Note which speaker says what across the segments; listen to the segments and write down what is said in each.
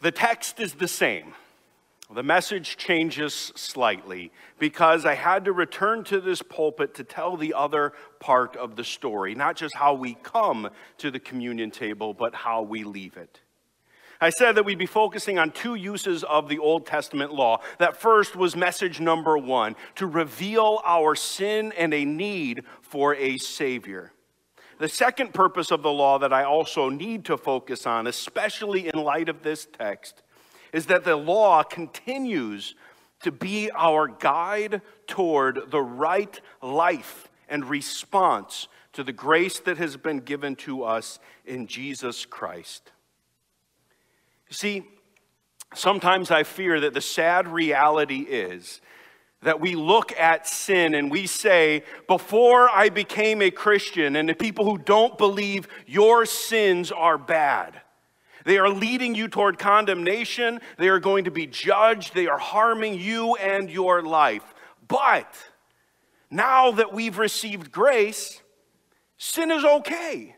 Speaker 1: The text is the same. The message changes slightly because I had to return to this pulpit to tell the other part of the story, not just how we come to the communion table, but how we leave it. I said that we'd be focusing on two uses of the Old Testament law. That first was message number one to reveal our sin and a need for a Savior. The second purpose of the law that I also need to focus on, especially in light of this text, is that the law continues to be our guide toward the right life and response to the grace that has been given to us in Jesus Christ. You see, sometimes I fear that the sad reality is that we look at sin and we say, before I became a Christian, and the people who don't believe your sins are bad. They are leading you toward condemnation. They are going to be judged. They are harming you and your life. But now that we've received grace, sin is okay.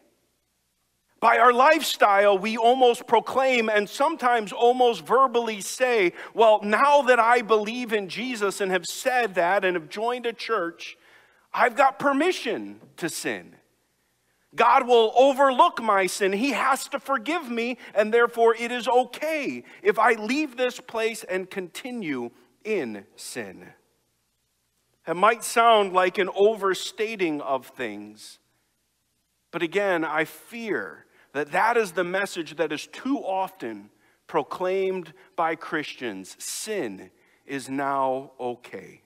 Speaker 1: By our lifestyle, we almost proclaim and sometimes almost verbally say, Well, now that I believe in Jesus and have said that and have joined a church, I've got permission to sin. God will overlook my sin. He has to forgive me, and therefore it is okay if I leave this place and continue in sin. It might sound like an overstating of things, but again, I fear that that is the message that is too often proclaimed by Christians. Sin is now okay.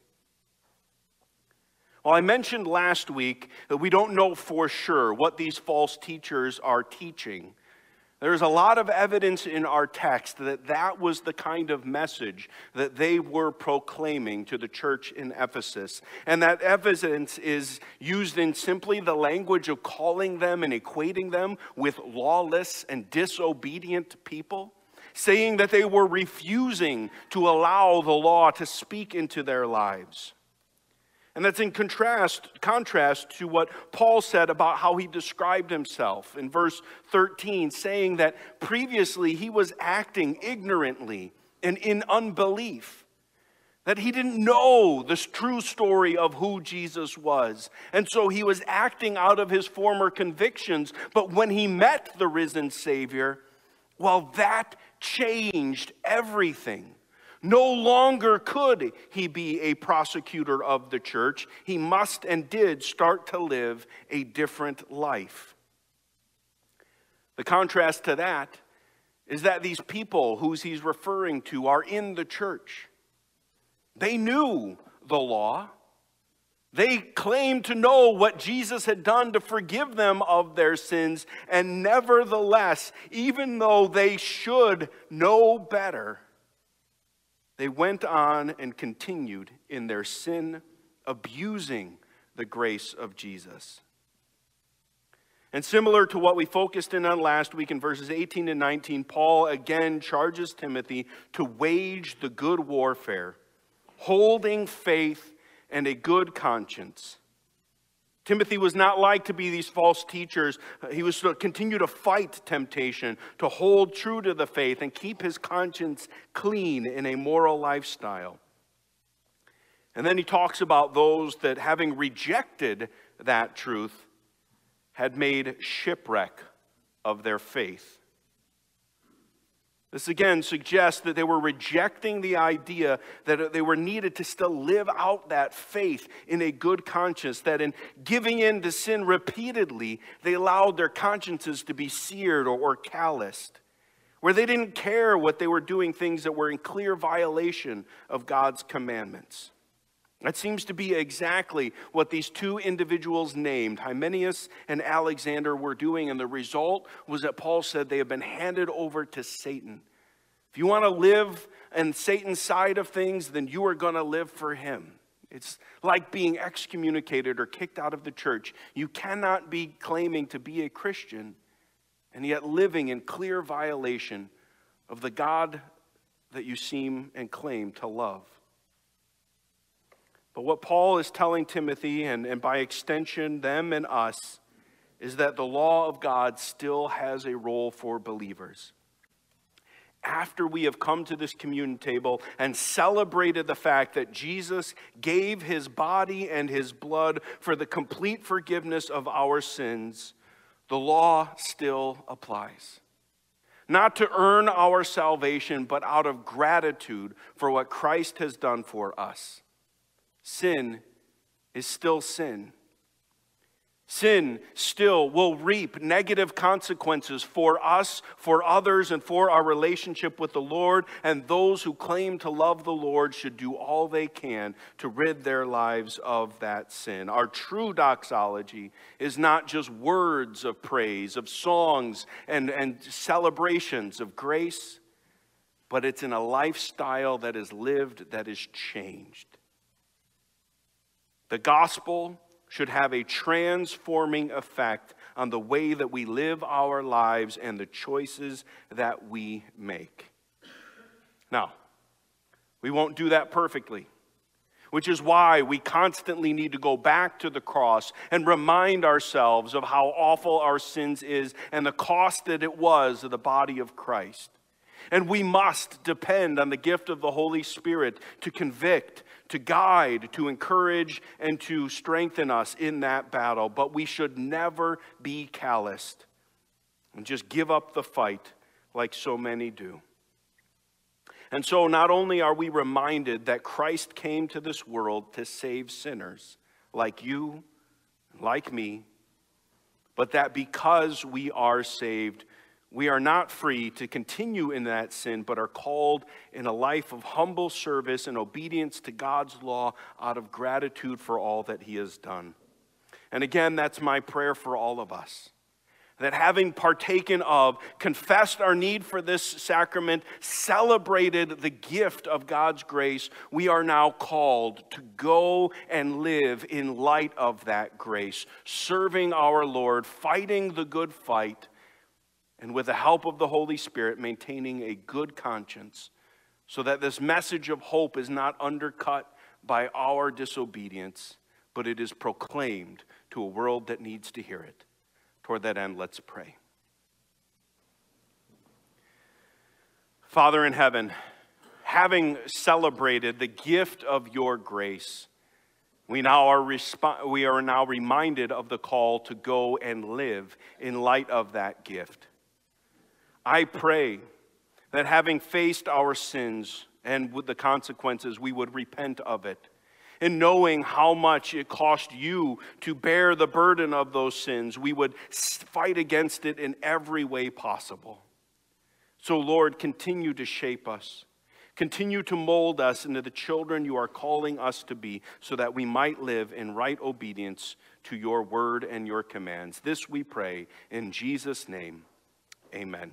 Speaker 1: Well, I mentioned last week that we don't know for sure what these false teachers are teaching. There's a lot of evidence in our text that that was the kind of message that they were proclaiming to the church in Ephesus. And that evidence is used in simply the language of calling them and equating them with lawless and disobedient people, saying that they were refusing to allow the law to speak into their lives. And that's in contrast, contrast to what Paul said about how he described himself in verse 13, saying that previously he was acting ignorantly and in unbelief, that he didn't know the true story of who Jesus was. And so he was acting out of his former convictions. But when he met the risen Savior, well, that changed everything. No longer could he be a prosecutor of the church. He must and did start to live a different life. The contrast to that is that these people whose he's referring to are in the church. They knew the law. They claimed to know what Jesus had done to forgive them of their sins, and nevertheless, even though they should know better, they went on and continued in their sin, abusing the grace of Jesus. And similar to what we focused in on last week in verses 18 and 19, Paul again charges Timothy to wage the good warfare, holding faith and a good conscience. Timothy was not like to be these false teachers. He was to continue to fight temptation, to hold true to the faith, and keep his conscience clean in a moral lifestyle. And then he talks about those that, having rejected that truth, had made shipwreck of their faith. This again suggests that they were rejecting the idea that they were needed to still live out that faith in a good conscience, that in giving in to sin repeatedly, they allowed their consciences to be seared or, or calloused, where they didn't care what they were doing things that were in clear violation of God's commandments. That seems to be exactly what these two individuals named, Hymenaeus and Alexander, were doing. And the result was that Paul said they have been handed over to Satan. If you want to live in Satan's side of things, then you are going to live for him. It's like being excommunicated or kicked out of the church. You cannot be claiming to be a Christian and yet living in clear violation of the God that you seem and claim to love. But what Paul is telling Timothy, and, and by extension, them and us, is that the law of God still has a role for believers. after we have come to this communion table and celebrated the fact that Jesus gave his body and his blood for the complete forgiveness of our sins, the law still applies. Not to earn our salvation, but out of gratitude for what Christ has done for us. Sin is still sin. Sin still will reap negative consequences for us, for others, and for our relationship with the Lord. And those who claim to love the Lord should do all they can to rid their lives of that sin. Our true doxology is not just words of praise, of songs and, and celebrations of grace, but it's in a lifestyle that is lived, that is changed. The gospel should have a transforming effect on the way that we live our lives and the choices that we make. Now, we won't do that perfectly, which is why we constantly need to go back to the cross and remind ourselves of how awful our sins is and the cost that it was of the body of Christ. And we must depend on the gift of the Holy Spirit to convict, to guide, to encourage, and to strengthen us in that battle. But we should never be calloused and just give up the fight like so many do. And so, not only are we reminded that Christ came to this world to save sinners like you, like me, but that because we are saved, we are not free to continue in that sin, but are called in a life of humble service and obedience to God's law out of gratitude for all that He has done. And again, that's my prayer for all of us. That having partaken of, confessed our need for this sacrament, celebrated the gift of God's grace, we are now called to go and live in light of that grace, serving our Lord, fighting the good fight and with the help of the Holy Spirit, maintaining a good conscience so that this message of hope is not undercut by our disobedience, but it is proclaimed to a world that needs to hear it. Toward that end, let's pray. Father in heaven, having celebrated the gift of your grace, we, now are resp- we are now reminded of the call to go and live in light of that gift. I pray that having faced our sins and with the consequences, we would repent of it. And knowing how much it cost you to bear the burden of those sins, we would fight against it in every way possible. So, Lord, continue to shape us. Continue to mold us into the children you are calling us to be so that we might live in right obedience to your word and your commands. This we pray in Jesus' name. Amen.